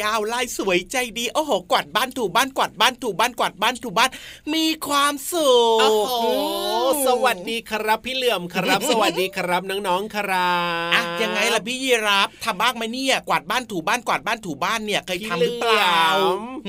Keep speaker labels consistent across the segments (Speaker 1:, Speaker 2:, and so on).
Speaker 1: ยาวลายสวยใจดีโอ้โหกวาดบ้านถูบ้านกวาดบ้านถูบ้านกวาดบ้านถูบ้าน มีความสุข
Speaker 2: โอ้โห
Speaker 1: อืม
Speaker 2: สวัสดีครับพี่เหลื่อมครับ สวัสดีครับน้องๆครับ
Speaker 1: อะยังไงล่ะพี่ยีรับทำบ้างไหมเนี่ยกวาดบ้านถูบ้านกวาดบ้านถูบ้านเนี่ยเคย
Speaker 2: พี่
Speaker 1: ทำหรือเปล่า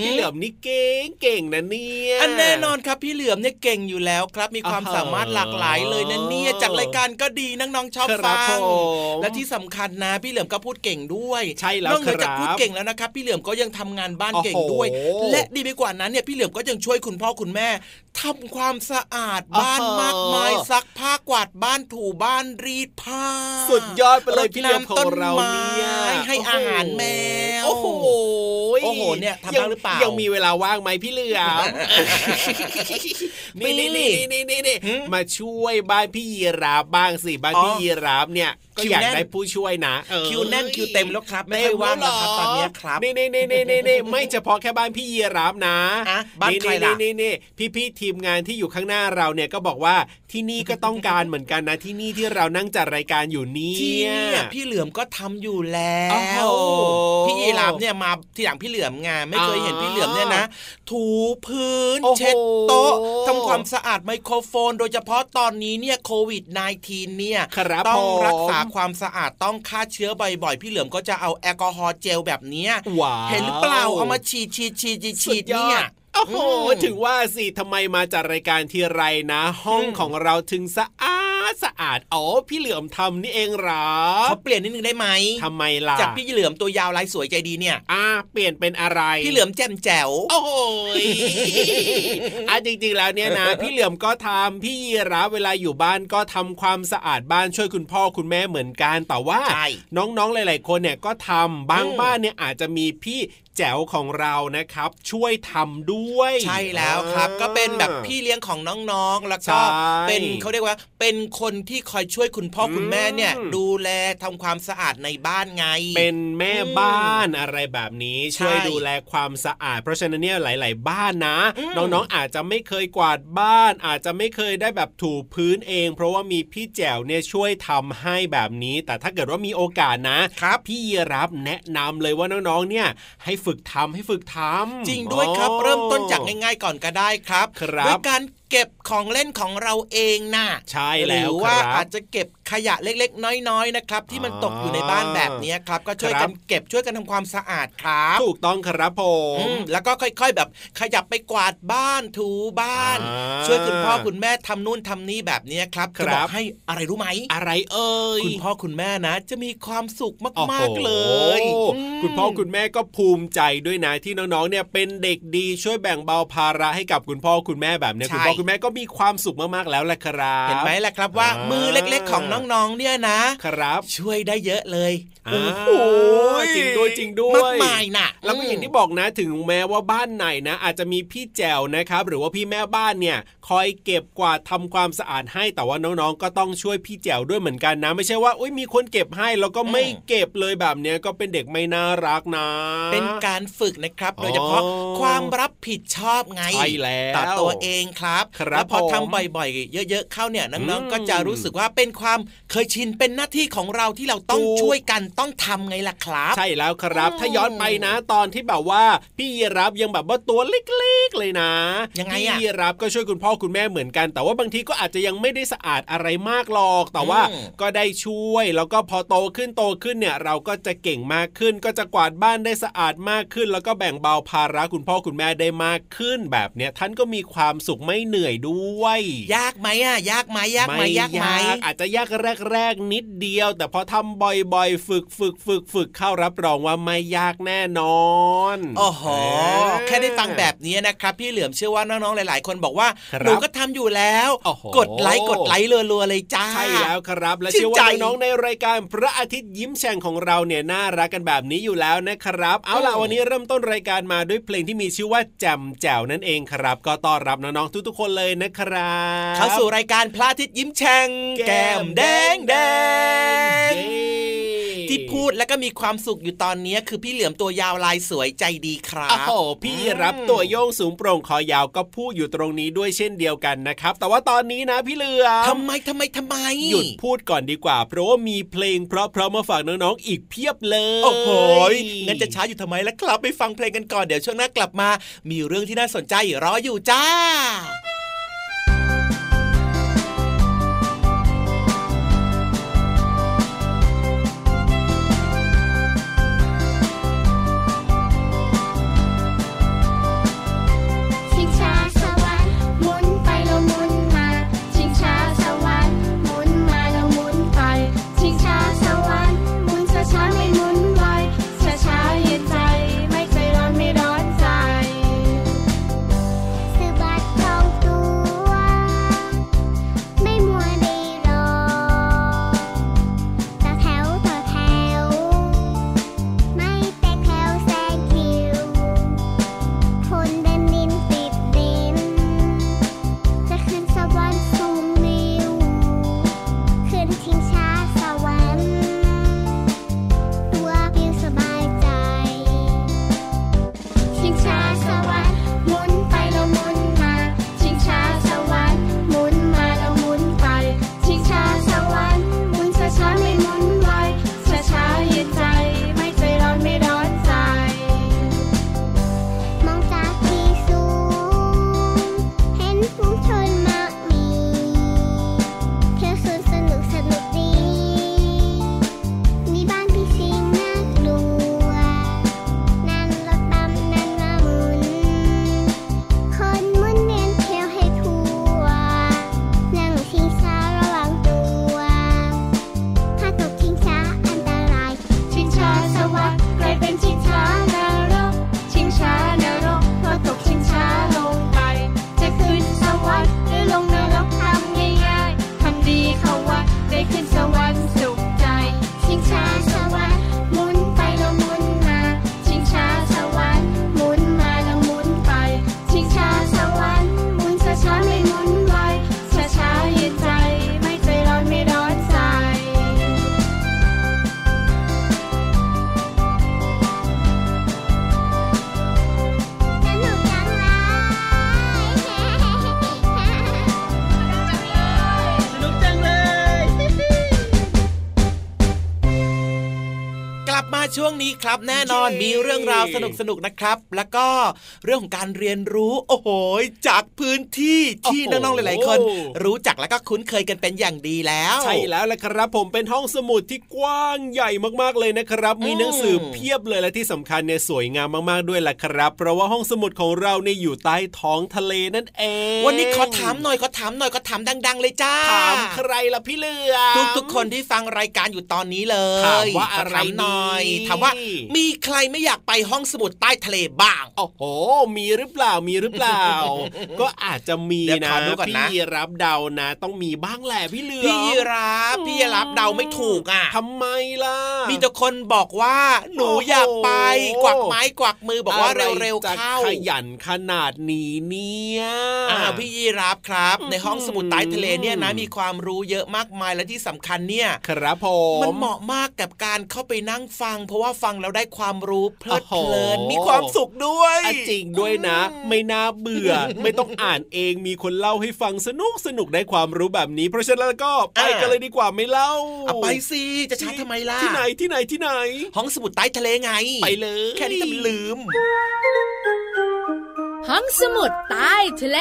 Speaker 2: พี่เหลื่อมนี่เก่งเก่งนะเนี่ย
Speaker 1: อันแน่นอนครับพี่เหลือมเนี่ยเก่งอยู่แล้วครับ มีความ
Speaker 2: อ๋อ
Speaker 1: สามารถหลากหลายเลยนะเนี่ยจากรายการก็ดีน้องๆชอบ
Speaker 2: ครับ
Speaker 1: ฟัง
Speaker 2: ผม
Speaker 1: และที่สำคัญนะพี่เหลือมก็พูดเก่งด้วย
Speaker 2: ใช่แล้ว
Speaker 1: นอกเหนือจาก
Speaker 2: ครับ
Speaker 1: พูดเก่งแล้วนะครับพี่เหลือมก็ยังทำงานบ้านเก่ง
Speaker 2: โอ้โห
Speaker 1: ด้วย และดีไปกว่านั้นเนี่ยพี่เหลือมก็ยังช่วยคุณพ่อคุณแม่ทำความสะอาดบ้าน
Speaker 2: อ๋อ
Speaker 1: มากมายซักผ้ากวาดบ้านถูบ้านรีดผ้า
Speaker 2: สุดยอดไปเลย
Speaker 1: ร
Speaker 2: พี่เหลื่อมของเรา
Speaker 1: ต้น
Speaker 2: เนี่ย
Speaker 1: ไม้ให้อาหารแมว
Speaker 2: โอ้โห
Speaker 1: โอ้โหเนี่ยทำบ้างหรือเปล่า
Speaker 2: ยังมีเวลาว่างไหมพี่เหลื่อมนี่นี่นี่นี่นี่นี่
Speaker 1: หืม
Speaker 2: มาช่วยบ้านพี่ยีราฟบ้างสิบ้าน
Speaker 1: อ๋อ
Speaker 2: พี่ยีราฟเนี่ย ก็
Speaker 1: คิว
Speaker 2: อยาก
Speaker 1: แน่น
Speaker 2: ได้ผู้ช่วยนะเออ
Speaker 1: คิวแน่นคิวเต็มแล้วครับไม่ค่อยว่างแล้วครับตอนเนี้ยครับ
Speaker 2: นี่นี่นี่นี่นี่นี่ไม่เฉพาะแค่บ้านพี่ยีราฟนะ
Speaker 1: อะบ้านใครล่ะ
Speaker 2: นี่นี่นี่พี่พี่ๆทีมงานที่อยู่ข้างหน้าเราเนี่ยก็บอกว่าที่นี่ก็ต้องการเหมือนกันนะที่นี่ที่เรานั่งจัดรายการอยู่เนี่
Speaker 1: ที่
Speaker 2: ย
Speaker 1: เนี่ยพี่เหลือมก็ทำอยู่แล้
Speaker 2: โอ้โห
Speaker 1: วพี่ยีราฟเนี่ยมาทีหลังพี่เหลือมไงไม่เคยเห็น
Speaker 2: อ๋อ
Speaker 1: พี่เหลือมเนี่ยนะ ถูพื้น
Speaker 2: โอ้โห
Speaker 1: เช็ดโต๊ะทำความสะอาดไมโครโฟน โดยเฉพาะตอนนี้เนี่ยโควิด -19 เนี่ย
Speaker 2: ครับ
Speaker 1: ต้อง
Speaker 2: ผม
Speaker 1: รักษาความสะอาดต้องฆ่าเชื้อบ่อยๆ พี่เหลือมก็จะเอาแอลกอฮอล์เจลแบบเนี้ย
Speaker 2: ว้าว
Speaker 1: เห็นหรือเปล่าเอามาฉีดฉีดฉีดฉีด
Speaker 2: สุ
Speaker 1: ฉี
Speaker 2: ด
Speaker 1: ด
Speaker 2: ยอ
Speaker 1: เนี่ย
Speaker 2: ด โอ้โห
Speaker 1: อืม
Speaker 2: ถึงว่าสิทำไมมาจัดรายการทีไรนะ ห้อง
Speaker 1: อืม
Speaker 2: ของเราถึงสะอาาดสะอาดอ๋อพี่เหลือมทำนี่เองเหรอ
Speaker 1: เขาเปลี่ยนนิดนึงได้ไหม
Speaker 2: ทำไมล่ะ
Speaker 1: จากพี่เหลือมตัวยาวลายสวยใจดีเนี่ย
Speaker 2: อ่า เปลี่ยนเป็นอะไร
Speaker 1: พี่เหลือมแจ่มแจ๋ว
Speaker 2: โอ้โหยอะจริงๆแล้วเนี่ยนะ พี่เหลือมก็ทำพี่ยีรับเวลาอยู่บ้านก็ทำความสะอาดบ้านช่วยคุณพ่อคุณแม่เหมือนกันแต่ว่า
Speaker 1: ใช่
Speaker 2: น้องๆหลาย ๆ คนเนี่ยก็ทำบาง
Speaker 1: อืม
Speaker 2: บ้านเนี่ยอาจจะมีพี่ แจ๋วของเรานะครับ ช่วยทำด้วย
Speaker 1: ใช่แล้วครับ
Speaker 2: อ่า
Speaker 1: ก็เป็นแบบพี่เลี้ยงของน้องๆ แล้วก็
Speaker 2: ใช่
Speaker 1: เป็นเขาเรียกว่า เป็นคนที่คอยช่วยคุณพ่อคุณแม่เนี่ย
Speaker 2: อืม
Speaker 1: ดูแลทำความสะอาดในบ้านไง
Speaker 2: เป็นแม่บ้านอะไรแบบนี้
Speaker 1: ใช่
Speaker 2: ช่วยดูแลความสะอาด เพราะฉะนั้นเนี่ยหลาย ๆ บ้านนะ
Speaker 1: อืม
Speaker 2: น้องๆอาจจะไม่เคยกวาดบ้าน อาจจะไม่เคยได้แบบถูพื้นเอง เพราะว่ามีพี่แจ๋วเนี่ยช่วยทำให้แบบนี้ แต่ถ้าเกิดว่ามีโอกาสนะครับ พี่ยีรับแนะนำเลยว่าน้องๆเนี่ยให้ฝึกทำให้ฝึกทำ
Speaker 1: จริงด้วยครับ
Speaker 2: อ๋อ
Speaker 1: เริ่มต้นจากง่ายๆก่อนก็ได้ครับ
Speaker 2: ครับ
Speaker 1: ด้วยการ เก็บของเล่นของเราเองน่ะ
Speaker 2: ใช่
Speaker 1: ห
Speaker 2: แล้
Speaker 1: รื
Speaker 2: ว
Speaker 1: อ
Speaker 2: ค
Speaker 1: ว่า
Speaker 2: รับ
Speaker 1: อาจจะเก็บขยะเล็กๆ น้อยๆนะครับ ที่มันตกอยู่ในบ้านแบบนี้ครับ ก็ช่วย
Speaker 2: ครั
Speaker 1: กับนเก็บช่วยกันทำความสะอาดครับ
Speaker 2: ถูกต้องครับผ
Speaker 1: อื
Speaker 2: ม
Speaker 1: มแล้วก็ค่อย ๆ แบบขยับไปกวาดบ้านถูบ้าน
Speaker 2: อ่า
Speaker 1: ช่วยคุณพ่อคุณแม่ทำนู่นทำนี่แบบนี้ครับ
Speaker 2: ครั
Speaker 1: จะ
Speaker 2: บ
Speaker 1: บอกให้อะไรรู้ไหม
Speaker 2: อะไรเอ่ย
Speaker 1: คุณพ่อคุณแม่นะ จะมีความสุข
Speaker 2: โอ้โห
Speaker 1: มากๆเลย
Speaker 2: คุณพ่อคุณแม่ก็ภูมิใจด้วยนะที่น้องๆเนี่ยเป็นเด็กดีช่วยแบ่งเบาภาระให้กับคุณพ่อคุณแม่แบบเนี้ย
Speaker 1: ใช่
Speaker 2: คุณพ่อคุณแม่ก็มีความสุขมากๆแล้วแหละครับ
Speaker 1: เห็นไหมล่ะครับว่า
Speaker 2: อ่ามื
Speaker 1: มือเล็กๆของน้องๆเนี่ยนะ
Speaker 2: ครับ
Speaker 1: ช่วยได้เยอะเลย
Speaker 2: อ่า
Speaker 1: โอ้โห
Speaker 2: จริงด้วยจริงด้วย
Speaker 1: มากมายน่ะ
Speaker 2: แล้วก็อย่างที่บอกนะถึงแม้ว่าบ้านไหนนะ อาจจะมีพี่แจวนะครับ หรือว่าพี่แม่บ้านเนี่ย คอยเก็บกวาดทำความสะอาดให้แต่ว่าน้องๆก็ต้องช่วยพี่แจวด้วยเหมือนกันนะ ไม่ใช่ว่าอุ้ยมีคนเก็บให้แล้วก็ไม่
Speaker 1: อืม
Speaker 2: เก็บเลยแบบเนี้ยก็เป็นเด็กไม่น่ารักนะ
Speaker 1: เป็นการฝึกนะครับ
Speaker 2: อ๋อ
Speaker 1: โดยเฉพาะความรับผิดชอบไง
Speaker 2: ใช่แล้ว
Speaker 1: ต่อตัวเองครับ
Speaker 2: ครับ
Speaker 1: แล้วพอ
Speaker 2: ผม
Speaker 1: ทำบ่อยๆ เยอะๆเข้าเนี่ยน้อง
Speaker 2: อืม
Speaker 1: ๆก็จะรู้สึกว่าเป็นความเคยชินเป็นหน้าที่ของเราที่เราต้อง
Speaker 2: ถูก
Speaker 1: ช่วยกันต้องทำไงล่ะครับ
Speaker 2: ใช่แล้วครับ
Speaker 1: อืม
Speaker 2: ถ้าย้อนไปนะ ตอนที่แบบว่า พี่ยีรับยังแบบว่าตัวเล็กๆเลยนะ
Speaker 1: ยังไง
Speaker 2: พี่
Speaker 1: อะ
Speaker 2: ยีรับก็ช่วยคุณพ่อคุณแม่เหมือนกัน แต่ว่าบางทีก็อาจจะยังไม่ได้สะอาดอะไรมากหรอก แต่ว่า
Speaker 1: อืม
Speaker 2: ก็ได้ช่วยแล้วก็พอโตขึ้นโตขึ้นเนี่ย เราก็จะเก่งมากขึ้น ก็จะกวาดบ้านได้สะอาดมากขึ้น แล้วก็แบ่งเบาภาระคุณพ่อคุณแม่ได้มากขึ้นแบบเนี้ยท่านก็มีความสุขไม่เหนื่อยด้วย
Speaker 1: ยากไหมอะยากไหมยากไหมยากไหม
Speaker 2: อาจจะยากแรกๆนิดเดียว แต่พอทำบ่อยๆ ฝึกฝึกฝึกฝึกเข้ารับรองว่าไม่ยากแน่นอน
Speaker 1: โอ้โห
Speaker 2: เออ
Speaker 1: แค่ได้ฟังแบบนี้นะครับพี่เหลือมเชื่อว่าน้องๆหลาย ๆ คนบอกว่า
Speaker 2: ครับ
Speaker 1: หนูก็ทำอยู่แล้ว
Speaker 2: โอ้โห
Speaker 1: กดไลค์กดไลค์รัวๆเลยจ้า
Speaker 2: ใช่แล้วครับ และ
Speaker 1: ชื่
Speaker 2: เชื่
Speaker 1: น
Speaker 2: อ
Speaker 1: ใจ
Speaker 2: ว่าน้องๆในรายการพระอาทิตย์ยิ้มแฉ่งของเราเนี่ยน่ารักกันแบบนี้อยู่แล้วนะครับ เอาล่ะ
Speaker 1: อืม
Speaker 2: วันนี้เริ่มต้นรายการมาด้วยเพลงที่มีชื่อว่าแจ่มแจ๋วนั่นเองครับ ก็ต้อนรับน้องๆทุกๆคนเลยนะครับ
Speaker 1: เข้าสู่รายการพระอาทิตย์ยิ้มแฉ่งแก้มแดงแดง
Speaker 2: เย้
Speaker 1: ที่พูดแล้วก็มีความสุขอยู่ตอนนี้คือพี่เหลือมตัวยาวลายสวยใจดีครั
Speaker 2: โอ้
Speaker 1: บ
Speaker 2: โหพี่รับตัวโยงสูงโปร่งคอยาวก็พูดอยู่ตรงนี้ด้วยเช่นเดียวกันนะครับ แต่ว่าตอนนี้นะพี่เหลือม
Speaker 1: ทำไมทำไมทำไม
Speaker 2: หยุดพูดก่อนดีกว่า เพราะว่ามีเพลงเพราะๆมาฝากน้องๆอีกเพียบเลย
Speaker 1: โอ้โหงั้นจะช้าอยู่ทำไมล่ะครับ ไปฟังเพลงกันก่อนเดี๋ยวช่วงหน้ากลับมา มีเรื่องที่น่าสนใจรออยู่จ้า ช่วงนี้ครับ แน่นอน
Speaker 2: เย้
Speaker 1: มีเรื่องราวสนุกสนุกๆนะครับ แล้วก็เรื่องของการเรียนรู้โอ้โหจากพื้นที่ที่
Speaker 2: โอ้โห
Speaker 1: น้องๆหลาย ๆ คน รู้จักแล้วก็คุ้นเคยกันเป็นอย่างดีแล้ว
Speaker 2: ใช่แล้วละครับ ผมเป็นห้องสมุดที่กว้างใหญ่มากๆเลยนะครับ มี
Speaker 1: อืม
Speaker 2: หนังสือเพียบเลยและที่สำคัญเนี่ยสวยงามมากๆด้วยล่ะครับ เพราะว่าห้องสมุดของเราเนี่ยอยู่ใต้ท้องทะเลนั่นเอง
Speaker 1: วันนี้ขอถามหน่อยขอถามหน่อยขอถามดัง ๆ เลยจ้า
Speaker 2: ถามใครล่ะพี่เหลือม
Speaker 1: ทุกๆคนที่ฟังรายการอยู่ตอนนี้เลย
Speaker 2: ถามว่าอะไร
Speaker 1: ขถมหน่อย
Speaker 2: ดี
Speaker 1: ถามว่า มีใครไม่อยากไปห้องสมุดใต้ทะเลบ้าง
Speaker 2: โอ้โห มีหรือเปล่ามีหรือเปล่า ก็อาจจะมี
Speaker 1: เดี๋ยว
Speaker 2: นะ
Speaker 1: ขอดูก่อนนะ
Speaker 2: พี่รับเดานะ ต้องมีบ้างแหละพี่เหลือม
Speaker 1: พี่ยีรับพี่ยีรับเดาไม่ถูกอะ
Speaker 2: ทำไมล่ะ
Speaker 1: มีแต่คนบอกว่าหนู
Speaker 2: โอ้โห
Speaker 1: อยากไปกวักไม้กวักมือบอกว่าะ
Speaker 2: ไเร็
Speaker 1: วๆ
Speaker 2: จะ
Speaker 1: เข้า
Speaker 2: ขยันขนาดนี้เนี่ย
Speaker 1: อ่าพี่ยีรับครับ
Speaker 2: อืม
Speaker 1: ในห้องสมุดใต้ทะเลเนี่ยนะมีความรู้เยอะมากมายและที่สำคัญเนี่ย
Speaker 2: ครับผม
Speaker 1: มันเหมาะมากกับการเข้าไปนั่งฟังเพราะว่าฟังแล้วได้ความรู้เพลิดเพลิน
Speaker 2: โอ้โห
Speaker 1: มีความสุขด้วย
Speaker 2: อะจริงด้วยนะ ไม่น่าเบื่อ ไม่ต้องอ่านเองมีคนเล่าให้ฟังสนุกสนุกได้ความรู้แบบนี้ เพราะฉะนั้นแล้วก็ไป
Speaker 1: อ่า
Speaker 2: กันเลยดีกว่าไม่เล่า
Speaker 1: เอาไปสิจะช้าทำไมล่ะ
Speaker 2: ที่ไหนที่ไหนที่ไหน
Speaker 1: ห้องสมุดใต้ทะเลไง
Speaker 2: ไปเลย
Speaker 1: แค่นี้ทำเป็นลืม
Speaker 3: ห้องสมุดใต้ทะเล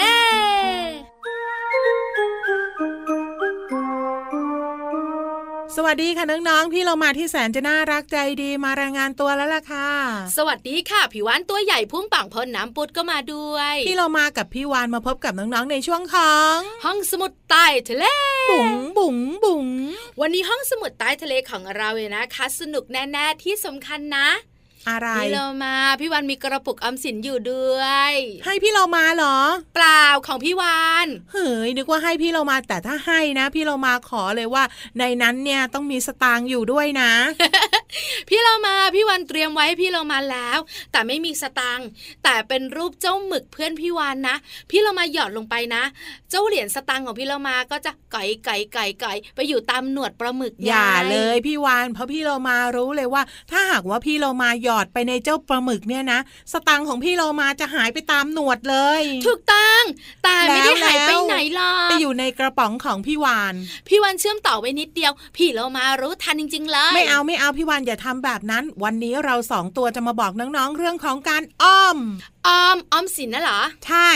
Speaker 4: สวัสดีค่ะน้องๆ พี่เรามาที่แสนจะน่ารักใจดีมารายงานตัวแล้วล่ะค่ะ
Speaker 5: สวัสดีค่ะผิววานตัวใหญ่พุ่งป่างพอน้ำปุดก็มาด้วย
Speaker 4: พี่เรามากับพี่วานมาพบกับน้องๆในช่วงของ
Speaker 5: ห้องสมุดใต้ทะเล
Speaker 4: บุ๋งบุ๋งบุ๋ง
Speaker 5: วันนี้ห้องสมุดใต้ทะเลของเราเนี่ยนะคะ สนุกแน่ๆที่สำคัญนะ
Speaker 4: อะไร
Speaker 5: พี่เรามาพี่วันมีกระปุกออมสินอยู่ด้วย
Speaker 4: ให้พี่เรามาเหรอ
Speaker 5: เปล่าของพี่วาน
Speaker 4: เฮ้ยนึกว่าให้พี่เรามาแต่ถ้าให้นะ พี่เรามาขอเลยว่า ในนั้นเนี่ยต้องมีสตางค์อยู่ด้วยนะ
Speaker 5: พี่เรามาพี่วันเตรียมไว้ให้พี่เรามาแล้ว แต่ไม่มีสตังค์แต่เป็นรูปเจ้าหมึกเพื่อนพี่วานนะพี่เรามาหยอดลงไปนะ เจ้าเหรียญสตังค์ของพี่เรามาก็จะไก่ไก่ไก่ไก่ไปอยู่ตามหนวดปลาหมึก
Speaker 4: อย่า
Speaker 5: ไง
Speaker 4: เลยพี่วานเพราะพี่เรามารู้เลยว่า ถ้าหากว่าพี่เรามาหยอดไปในเจ้าปลาหมึกเนี่ยนะ สตางค์ของพี่เรามาจะหายไปตามหนวดเลย
Speaker 5: ถูกต้องแต่ไม่ได้หายไป
Speaker 4: แล้ว
Speaker 5: ไหนหรอก
Speaker 4: ไปอยู่ในกระป๋องของพี่วาน
Speaker 5: พี่วันเชื่อมต่อไว้นิดเดียว พี่เรามารู้ทันจริง ๆ เลย
Speaker 4: ไม่เอาไม่เอาพี่วานอย่าทำแบบนั้น วันนี้เราสองตัวจะมาบอกน้องๆเรื่องของการอ้อม
Speaker 5: ออมออมสินนะเหรอ
Speaker 4: ใช่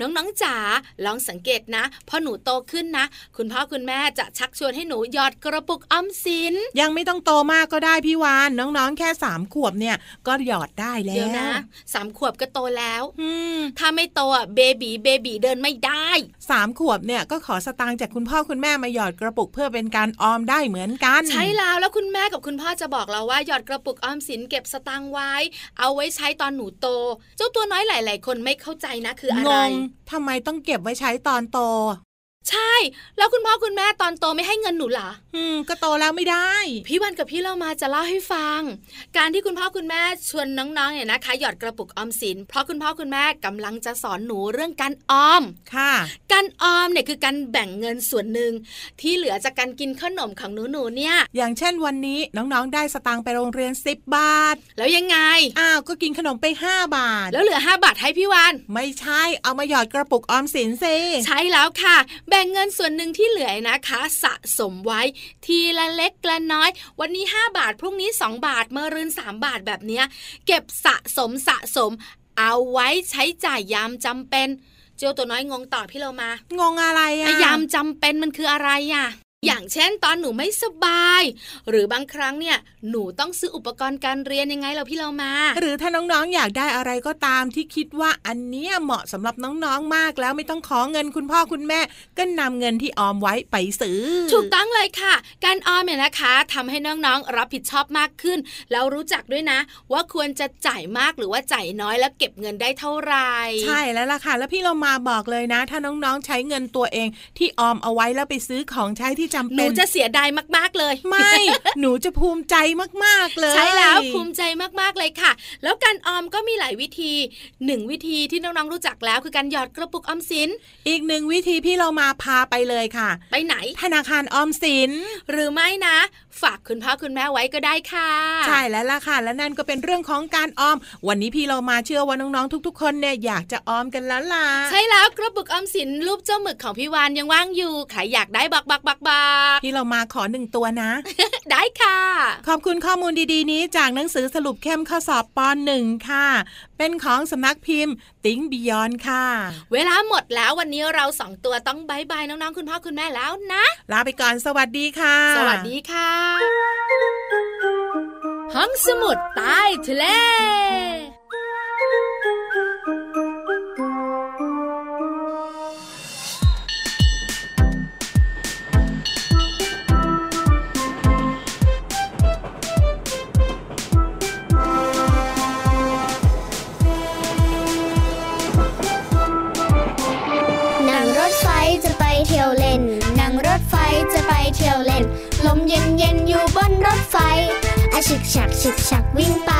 Speaker 5: น้องๆจ๋าลองสังเกตนะพอหนูโตขึ้นนะ คุณพ่อคุณแม่จะชักชวนให้หนูหยอดกระปุกออมสิน
Speaker 4: ยังไม่ต้องโตมากก็ได้พี่วานน้องๆแค่สามขวบเนี่ยก็หยอดได้แล้ว
Speaker 5: เดี๋ยวนะสามขวบก็โตแล้ว
Speaker 4: อืม
Speaker 5: ถ้าไม่โตอะเบบีเบบีเดินไม่ได้
Speaker 4: สามขวบเนี่ยก็ขอสตางค์จากคุณพ่อคุณแม่มาหยอดกระปุกเพื่อเป็นการออมได้เหมือนกัน
Speaker 5: ใช่แล้วแล้วคุณแม่กับคุณพ่อจะบอกเราว่าหยอดกระปุกออมสินเก็บสตางค์ไว้ เอาไว้ใช้ตอนหนูโต เจ้าตัวน้อยหลาย ๆ คนไม่เข้าใจนะคืออะไร
Speaker 4: งงทำไมต้องเก็บไว้ใช้ตอนโต
Speaker 5: ใช่ แล้วคุณพ่อคุณแม่ตอนโตไม่ให้เงินหนูเหรอ
Speaker 4: อืม ก็โตแล้วไม่ได้
Speaker 5: พี่วันกับพี่เรามาจะเล่าให้ฟัง การที่คุณพ่อคุณแม่ชวนน้องๆเนี่ยนะคะหยอดกระปุกออมสิน เพราะคุณพ่อคุณแม่กำลังจะสอนหนูเรื่องการออม
Speaker 4: ค่ะ
Speaker 5: การออมเนี่ยคือการแบ่งเงินส่วนหนึ่งที่เหลือจากการกินขนมของหนูๆเนี่ย
Speaker 4: อย่างเช่นวันนี้น้องๆได้สตางค์ไปโรงเรียน 10 บาท
Speaker 5: แล้วยังไง
Speaker 4: อ้าวก็กินขนมไป 5 บาท
Speaker 5: แล้วเหลือ 5 บาทให้พี่วัน
Speaker 4: ไม่ใช่ เอามาหยอดกระปุกออมสินสิ
Speaker 5: ใช่แล้วค่ะแบ่งเงินส่วนหนึ่งที่เหลือนะคะ สะสมไว้ ทีละเล็กละน้อย วันนี้ 5 บาทพรุ่งนี้ 2 บาทเมื่อรืน3 บาทแบบเนี้ย เก็บสะสมสะสม เอาไว้ใช้จ่ายยามจำเป็น เจ้าตัวน้อยงงต่อพี่เรามา
Speaker 4: งงอะไรอะ
Speaker 5: ไอ้ยามจำเป็นมันคืออะไรอะ อย่างเช่นตอนหนูไม่สบาย หรือบางครั้งเนี่ยหนูต้องซื้ออุปกรณ์การเรียนยังไงเราพี่เรามา
Speaker 4: หรือถ้าน้องๆอยากได้อะไรก็ตามที่คิดว่าอันเนี้ยเหมาะสำหรับน้องๆมากแล้วไม่ต้องขอเงินคุณพ่อคุณแม่ ก็นำเงินที่ออมไว้ไปซื้อ
Speaker 5: ถูกต้องเลยค่ะ การออมเนี่ยนะคะทำให้น้องๆรับผิดชอบมากขึ้น แล้วรู้จักด้วยนะ ว่าควรจะจ่ายมากหรือว่าจ่ายน้อยแล้วเก็บเงินได้เท่าไหร่
Speaker 4: ใช่แล้วล่ะค่ะ แล้วพี่เรามาบอกเลยนะ ถ้าน้องๆใช้เงินตัวเองที่ออมเอาไว้แล้วไปซื้อของใช้ที่จำ
Speaker 5: ห
Speaker 4: เป็
Speaker 5: นู
Speaker 4: น
Speaker 5: จะเสียดายมาก ๆเลย
Speaker 4: ไม่ หนูจะภูมิใจมากๆเลย
Speaker 5: ใช่แล้วภูมิใจมากๆเลยค่ะ แล้วการออมก็มีหลายวิธีหนึ่งวิธีที่น้องๆรู้จักแล้ว คือการหยอดกระปุกออมสิน
Speaker 4: อีกหนึ่งวิธีพี่เรามาพาไปเลยค่ะ
Speaker 5: ไปไหน
Speaker 4: ธนาคารออมสิน
Speaker 5: หรือไม่นะฝากคุณพ่อคุณแม่ไว้ก็ได้ค่ะ
Speaker 4: ใช่แล้วล่ะค่ะ และนั่นก็เป็นเรื่องของการออม วันนี้พี่เรามาเชื่อว่าน้องๆทุก ๆ คนเนี่ยอยากจะออมกันแล้วล่ะ
Speaker 5: ใช่แล้วกระปุกออมสินรูปเจ้าหมึกของพี่วานยังว่างอยู่ใครอยากได้บักบักบักบั
Speaker 4: พี่เรามาขอหนึ่งตัวนะ
Speaker 5: ได้ค่ะ
Speaker 4: ขอบคุณข้อมูลดีๆ นี้จากหนังสือสรุปเข้มข้อสอบปหนึ่งค่ะ เป็นของสำนักพิมพ์ Think Beyond ค่ะ
Speaker 5: เวลาหมดแล้ววันนี้เราสองตัวต้อง bye bye น้องๆคุณพ่อคุณแม่แล้วนะ
Speaker 4: ลาไปก่อนสวัสดีค่ะ
Speaker 5: สวัสดีค่ะห้องสมุดใต้ทะเล
Speaker 3: เย็นเย็นอยู่บนรถไฟอาฉึกฉักฉึกฉักวิ่งไป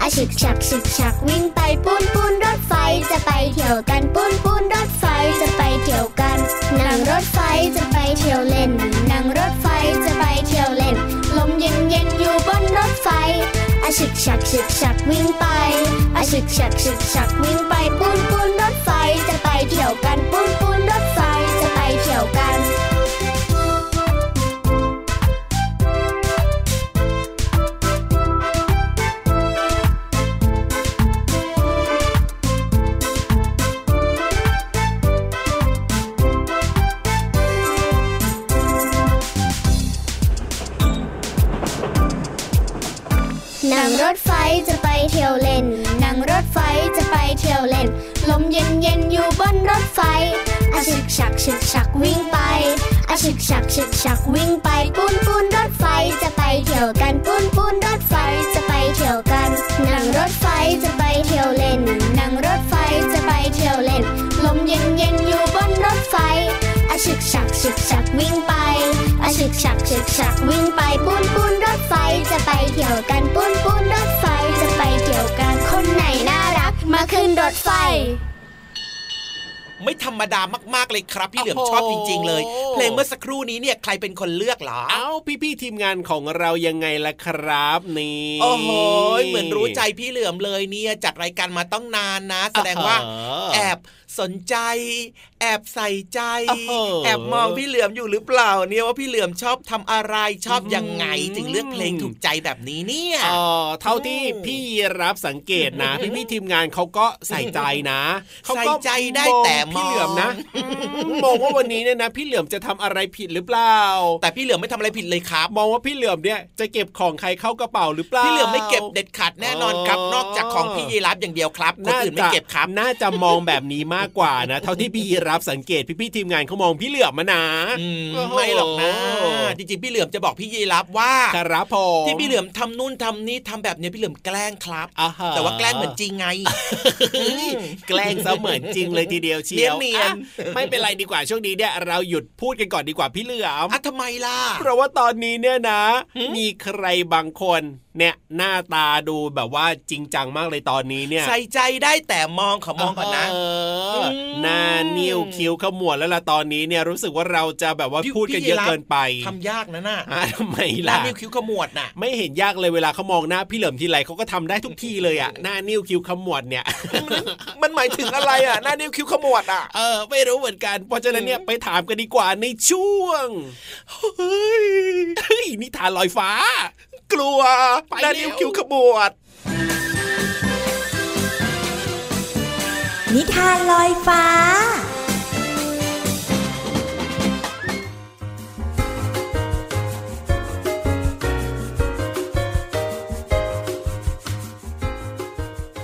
Speaker 3: อาฉึกฉักฉึกฉักวิ่งไปปูนปูนรถไฟจะไปเที่ยวกันปูนปูนรถไฟจะไปเที่ยวกันนั่งรถไฟจะไปเที่ยวเล่นนั่งรถไฟจะไปเที่ยวเล่น ลมเย็นเย็นอยู่บนรถไฟอาฉึกฉักฉึกฉักวิ่งไปอาฉึกฉักฉึกฉักวิ่งไปปูนปูนรถไฟจะไปเที่ยวกันปูน เที่ยวเล่น ลมเย็นเย็นอยู่บนรถไฟอาฉึกฉักฉึกฉักวิ่งไปอาฉึกฉักฉึกฉักวิ่งไปปูนปูนรถไฟจะไปเที่ยวกันปูนปูนรถไฟจะไปเที่ยวกัน นั่งรถไฟจะไปเที่ยวเล่น นั่งรถไฟ จะไปเที่ยวเล่น ลมเย็นเย็นอยู่บนรถไฟอาชึกฉักชึกฉักวิ่งไปอาชึกฉักชึกฉักวิ่งไปปูนปูนรถไฟจะไปเที่ยวกันปูนปูนรถไฟจะไปเที่ยวกันคนไหนน่ารัก มาขึ้นรถไฟ
Speaker 1: ไม่ธรรมดามากๆเลยครับ พี่เหลือม
Speaker 2: โอ้โห
Speaker 1: ชอบจริง ๆ เลยเพลงเมื่อสักครู่นี้เนี่ยใครเป็นคนเลือกเหรอ
Speaker 2: เอ้าพี่ๆทีมงานของเรายังไงล่ะครับนี่
Speaker 1: โอ้โหเหมือนรู้ใจพี่เหลือมเลยเนี่ยจัดรายการมาต้องนานนะ แสดงว่า
Speaker 2: เออ
Speaker 1: แอบสนใจ แอบใส่ใจ
Speaker 2: โอ้โห
Speaker 1: แอบมองพี่เหลือมอยู่หรือเปล่า เนี่ยว่าพี่เหลือมชอบทำอะไรชอบยังไง
Speaker 2: อืม
Speaker 1: จึงเลือกเพลงถูกใจแบบนี้เนี่ย
Speaker 2: เออเท่าที่พี่รับสังเกตนะพี่พี่ๆทีมงานเขาก็ใส่ใจนะเขาก็
Speaker 1: ใส่ใจได้
Speaker 2: มอง
Speaker 1: แต่มอง
Speaker 2: พี่เหลือมนะอืมมองว่าวันนี้เนี่ยนะพี่เหลือมจะทำอะไรผิดหรือเปล่า
Speaker 1: แต่พี่เหลือมไม่ทำอะไรผิดเลยครับ
Speaker 2: มองว่าพี่เหลือมเนี่ยจะเก็บของใครเข้ากระเป๋าหรือเปล่า
Speaker 1: พี่เหลือมไม่เก็บเด็ดขาดแน่นอนครับ
Speaker 2: อ๋อ
Speaker 1: นอกจากของพี่ยีรับอย่างเดียวครับคนอื่นไม่เก็บครับ
Speaker 2: น่าจะมองแบบนี้มากกว่านะ เท่าที่พี่รับสังเกตพี่พี่ๆทีมงานเขามองพี่เหลือมมานะ
Speaker 1: อืม
Speaker 2: โอ้โไม่
Speaker 1: หรอกนะจริงๆพี่เหลือมจะบอกพี่ยีรับว่า
Speaker 2: ครับผม
Speaker 1: ที่พี่เหลือมทำนู่นทำนี่ทำแบบเนี้ยพี่เหลือมแกล้งครับ
Speaker 2: อ่าฮะ
Speaker 1: แต่ว่าแกล้งเหมือนจริงไง
Speaker 2: เฮ้ยแกล้งเสมือนจริงเลยทีเดียวเชียว
Speaker 1: เนียนๆ
Speaker 2: อะไม่เป็นไรดีกว่าช่วงนี้เนี่ยเราหยุดพูดกันก่อนดีกว่าพี่เหลือม
Speaker 1: อะทำไมล่ะ
Speaker 2: เพราะว่าตอนนี้เนี่ยนะ
Speaker 1: หืม
Speaker 2: มีใครบางคน เนี่ยหน้าตาดูแบบว่าจริงจังมากเลยตอนนี้เนี่ย
Speaker 1: ใส่ใจได้แต่มองขอมองก่อนนะ
Speaker 2: เออ
Speaker 1: ม
Speaker 2: หน้านิ้วคิ้วขมวดแล้วล่ะตอนนี้เนี่ยรู้สึกว่าเราจะแบบว่า
Speaker 1: พี่
Speaker 2: พูดกันเยอะ
Speaker 1: พี่รับ
Speaker 2: เกินไป
Speaker 1: ทำยากนะน่ะ
Speaker 2: อะทำไม
Speaker 1: ร้า
Speaker 2: ล่ะ
Speaker 1: นนิ้วคิ้วขมวดน่ะ
Speaker 2: ไม่เห็นยากเลยเวลาเขามองหน้าพี่เหลิมทีไรเขาก็ทำได้ทุกทีเลยอะหน้านิ้วคิ้วขมวดเนี่ย
Speaker 1: มันหมายถึงอะไรอะหน้านิ้วคิ้วขมวดอะ
Speaker 2: เออไม่รู้เหมือนกัน เพราะฉะนั้นเนี่ยไปถามกันดีกว่าในช่วง
Speaker 1: เฮ้ย
Speaker 2: เฮ้ยนิทานลอยฟ้า
Speaker 1: กลัว
Speaker 2: ไป
Speaker 1: หน้า
Speaker 2: เร็ว
Speaker 1: นิ้วคิ้วขมวด
Speaker 6: นิทานลอยฟ้า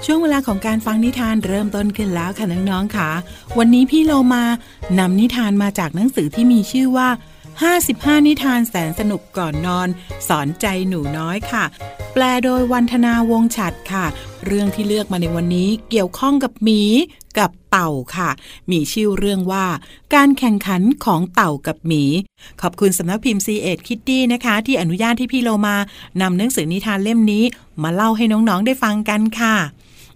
Speaker 4: ช่วงเวลาของการฟังนิทานเริ่มต้นขึ้นแล้วค่ะน้องๆค่ะ วันนี้พี่โลมานำนิทานมาจากหนังสือที่มีชื่อว่า 55 นิทานแสนสนุกก่อนนอน สอนใจหนูน้อยค่ะ แปลโดยวันธนาวงฉัดค่ะ เรื่องที่เลือกมาในวันนี้เกี่ยวข้องกับหมีกับเต่าค่ะ มีชื่อเรื่องว่า การแข่งขันของเต่ากับหมี ขอบคุณสำนักพิมพ์ C ีเอ็ดคิตตี้นะคะ ที่อนุญาตที่พี่โลมานำหนังสือนิทานเล่มนี้ มาเล่าให้น้องๆได้ฟังกันค่ะ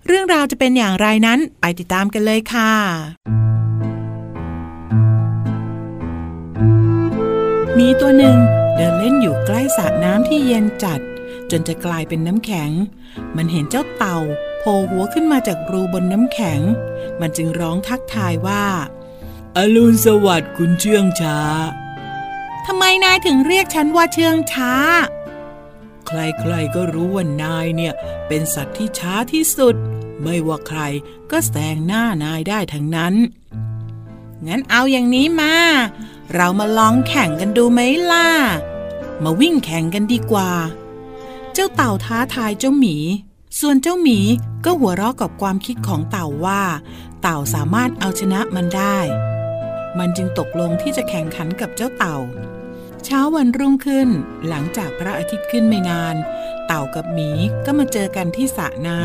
Speaker 4: เรื่องราวจะเป็นอย่างไรนั้นไปติดตามกันเลยค่ะ มีตัวหนึ่งเดินเล่นอยู่ใกล้สระน้ำที่เย็นจัด จนจะกลายเป็นน้ำแข็ง มันเห็นเจ้าเต่าโผล่หัวขึ้นมาจากรูบนน้ำแข็ง มันจึงร้องทักทายว่า อรุณสวัสดิ์คุณเชื่องช้าทำไมนายถึงเรียกฉันว่าเชื่องช้า ใครๆก็รู้ว่านายเนี่ย เป็นสัตว์ที่ช้าที่สุด ไม่ว่าใครก็แซงหน้านายได้ทั้งนั้น งั้นเอาอย่างนี้มา เรามาลองแข่งกันดูไหมล่ะ มาวิ่งแข่งกันดีกว่า เจ้าเต่าท้าทายเจ้าหมี ส่วนเจ้าหมีก็หัวเราะกับความคิดของเต่าว่า เต่าสามารถเอาชนะมันได้ มันจึงตกลงที่จะแข่งขันกับเจ้าเต่า เช้าวันรุ่งขึ้น หลังจากพระอาทิตย์ขึ้นไม่นาน เต่ากับหมีก็มาเจอกันที่สระน้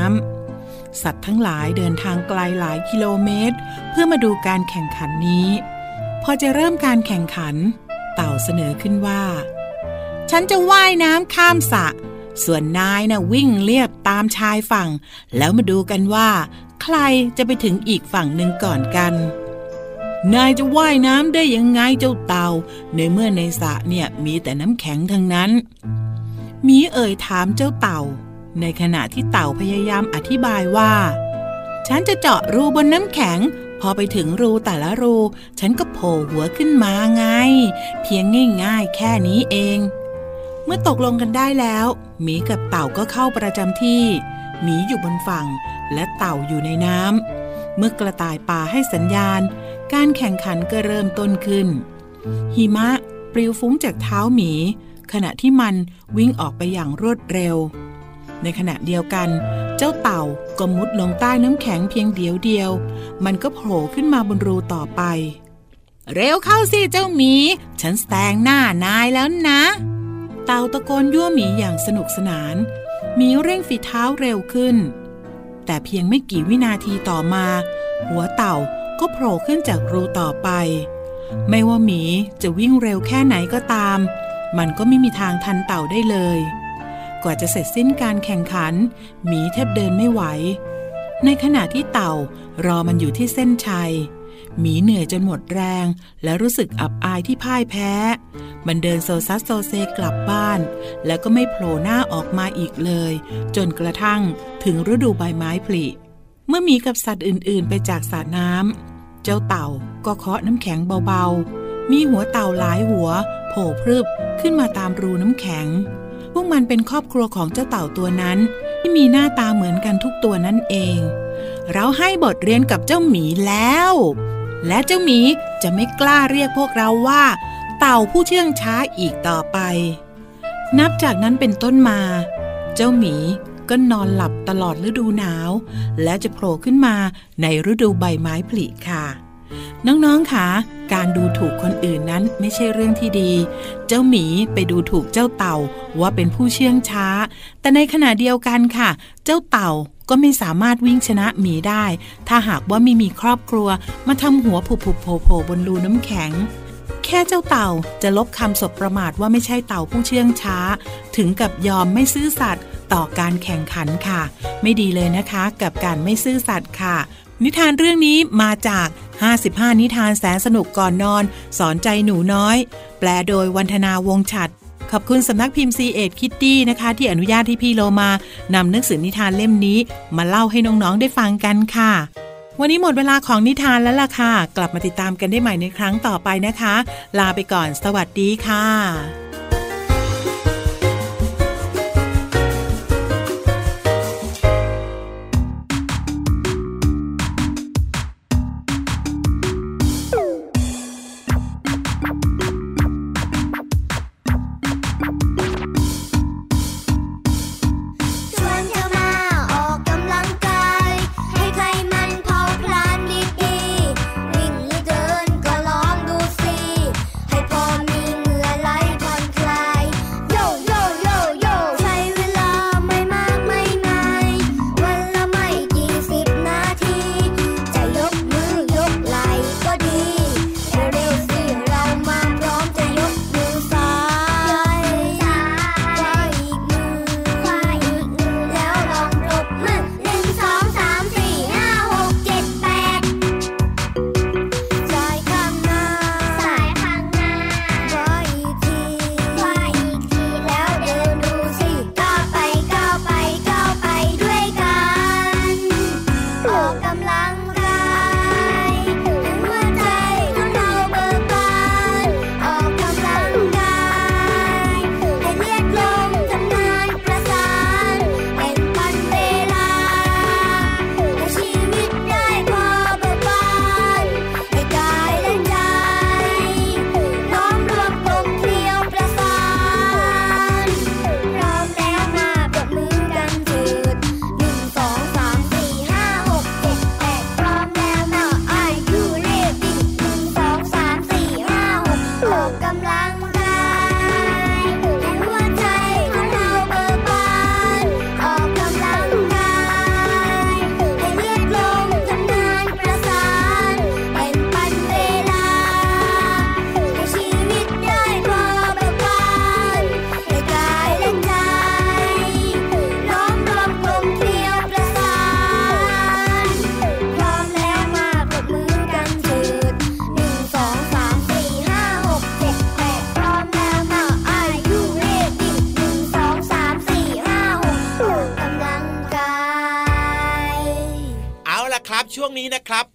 Speaker 4: ำสัตว์ทั้งหลายเดินทางไกลหลายกิโลเมตร เพื่อมาดูการแข่งขันนี้ พอจะเริ่มการแข่งขัน เต่าเสนอขึ้นว่า ฉันจะว่ายน้ำข้ามสระส่วนนายนะ่ะวิ่งเลียบตามชายฝั่ง แล้วมาดูกันว่า ใครจะไปถึงอีกฝั่งหนึ่งก่อนกัน นายจะว่ายน้ำได้ยังไงเจ้าเต่า ในเมื่อในสระเนี่ยมีแต่น้ำแข็งทั้งนั้น มีเอ่ยถามเจ้าเต่า ในขณะที่เต่าพยายามอธิบายว่า ฉันจะเจาะรูบนน้ำแข็ง พอไปถึงรูแต่ละรู ฉันก็โผล่หัวขึ้นมาไง เพียงง่ายๆ แค่นี้เอง เมื่อตกลงกันได้แล้วหมีกับเต่าก็เข้าประจำที่หมีอยู่บนฝั่ง และเต่าอยู่ในน้ำเมื่อกระต่ายป่าให้สัญญาณ การแข่งขันก็เริ่มต้นขึ้น หิมะปลิวฟุ้งจากเท้าหมี ขณะที่มันวิ่งออกไปอย่างรวดเร็ว ในขณะเดียวกัน เจ้าเต่าก็มุดลงใต้น้ำแข็งเพียงเดียวเดียว มันก็โผล่ขึ้นมาบนรูต่อไป เร็วเข้าสิเจ้าหมี ฉันแซงหน้านายแล้วนะ เต่าตะโกนยั่วหมีอย่างสนุกสนานหมีเร่งฝีเท้าเร็วขึ้น แต่เพียงไม่กี่วินาทีต่อมา หัวเต่าก็โผล่ขึ้นจากรูต่อไป ไม่ว่าหมีจะวิ่งเร็วแค่ไหนก็ตาม มันก็ไม่มีทางทันเต่าได้เลย กว่าจะเสร็จสิ้นการแข่งขัน หมีแทบเดินไม่ไหว ในขณะที่เต่ารอมันอยู่ที่เส้นชัย หมีเหนื่อยจนหมดแรง และรู้สึกอับอายที่พ่ายแพ้ มันเดินโซซัสโซเซกลับบ้าน แล้วก็ไม่โผล่หน้าออกมาอีกเลย จนกระทั่งถึงฤดูใบไม้ผลิ เมื่อหมีกับสัตว์อื่น ๆ ไปจากสระน้ำเจ้าเต่าก็เคาะน้ำแข็งเบา ๆ มีหัวเต่าหลายหัว โผล่พรึบขึ้นมาตามรูน้ำแข็ง พวกมันเป็นครอบครัวของเจ้าเต่าตัวนั้น ที่มีหน้าตาเหมือนกันทุกตัวนั่นเอง เราให้บทเรียนกับเจ้าหมีแล้ว และเจ้าหมีจะไม่กล้าเรียกพวกเราว่า เต่าผู้เชื่องช้าอีกต่อไป นับจากนั้นเป็นต้นมา เจ้าหมีก็นอนหลับตลอดฤดูหนาว และจะโผล่ขึ้นมาในฤดูใบไม้ผลิค่ะ น้องๆค่ะ การดูถูกคนอื่นนั้นไม่ใช่เรื่องที่ดี เจ้าหมีไปดูถูกเจ้าเต่าว่าเป็นผู้เชื่องช้า แต่ในขณะเดียวกันค่ะ เจ้าเต่าก็ไม่สามารถวิ่งชนะหมีได้ ถ้าหากว่าไม่มีครอบครัวมาทำหัวผุผุโผล่บนรูน้ำแข็ง แค่เจ้าเต่าจะลบคำสบประมาทว่าไม่ใช่เต่าผู้เชื่องช้า ถึงกับยอมไม่ซื่อสัตย์ต่อการแข่งขันค่ะ ไม่ดีเลยนะคะ กับการไม่ซื่อสัตย์ค่ะ นิทานเรื่องนี้มาจาก 55 นิทานแสนสนุกก่อนนอน สอนใจหนูน้อย แปลโดยวันธนาวงฉัดขอบคุณสำนักพิมพ์ซีเอ็ดคิตตี้นะคะ ที่อนุญาตให้พี่โลมานำหนังสือนิทานเล่มนี้ มาเล่าให้น้องๆได้ฟังกันค่ะ วันนี้หมดเวลาของนิทานแล้วล่ะค่ะ กลับมาติดตามกันได้ใหม่ในครั้งต่อไปนะคะ ลาไปก่อนสวัสดีค่ะ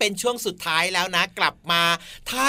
Speaker 1: เป็นช่วงสุดท้ายแล้วนะ กลับมา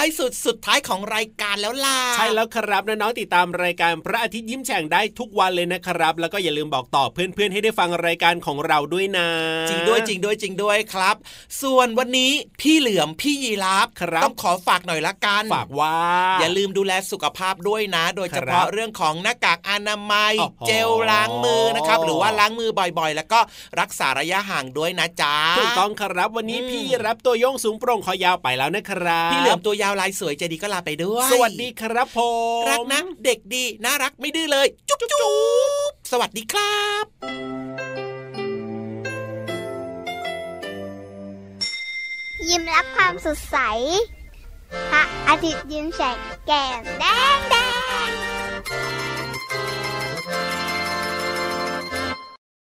Speaker 1: ายสุดสุดท้ายของรายการแล้วล่ะ
Speaker 2: ใช่แล้วครับน้องๆติดตามรายการพระอาทิตย์ยิ้มแฉ่งได้ทุกวันเลยนะครับ แล้วก็อย่าลืมบอกต่อเพื่อนๆให้ได้ฟังรายการของเราด้วยนะ
Speaker 1: จริงด้วยจริงด้วยจริงด้วยครับ ส่วนวันนี้พี่เหลือมพี่ยีราฟ
Speaker 2: ครับ
Speaker 1: ต้องขอฝากหน่อยละกัน
Speaker 2: ฝากว่า
Speaker 1: อย่าลืมดูแลสุขภาพด้วยนะ โดยเฉ
Speaker 2: ครั
Speaker 1: พาะ
Speaker 2: บ
Speaker 1: เรื่องของหน้ากากอนามัย
Speaker 2: โอ้โห
Speaker 1: เจลล้างมือนะครับหรือว่าล้างมือบ่อยๆ แล้วก็รักษาระยะห่างด้วยนะจ๊ะ
Speaker 2: ถูกต้องครับวันนี้
Speaker 1: อืม
Speaker 2: พี่รับตัวโยงสูงโปร่งคอยาวไปแล้วนะครับ
Speaker 1: พี่เหลือมตัวยาวลายสวยใจดีก็ลาไปด้วย
Speaker 2: สวัสดีครับผม
Speaker 1: รักนะเด็กดีน่ารักไม่ดื้อเลย จุ๊บจุ๊บสวัสดีครับ
Speaker 3: ยิ้มรับความสดใส พระอาทิตย์ยิ้มแฉกแก้มแดงแด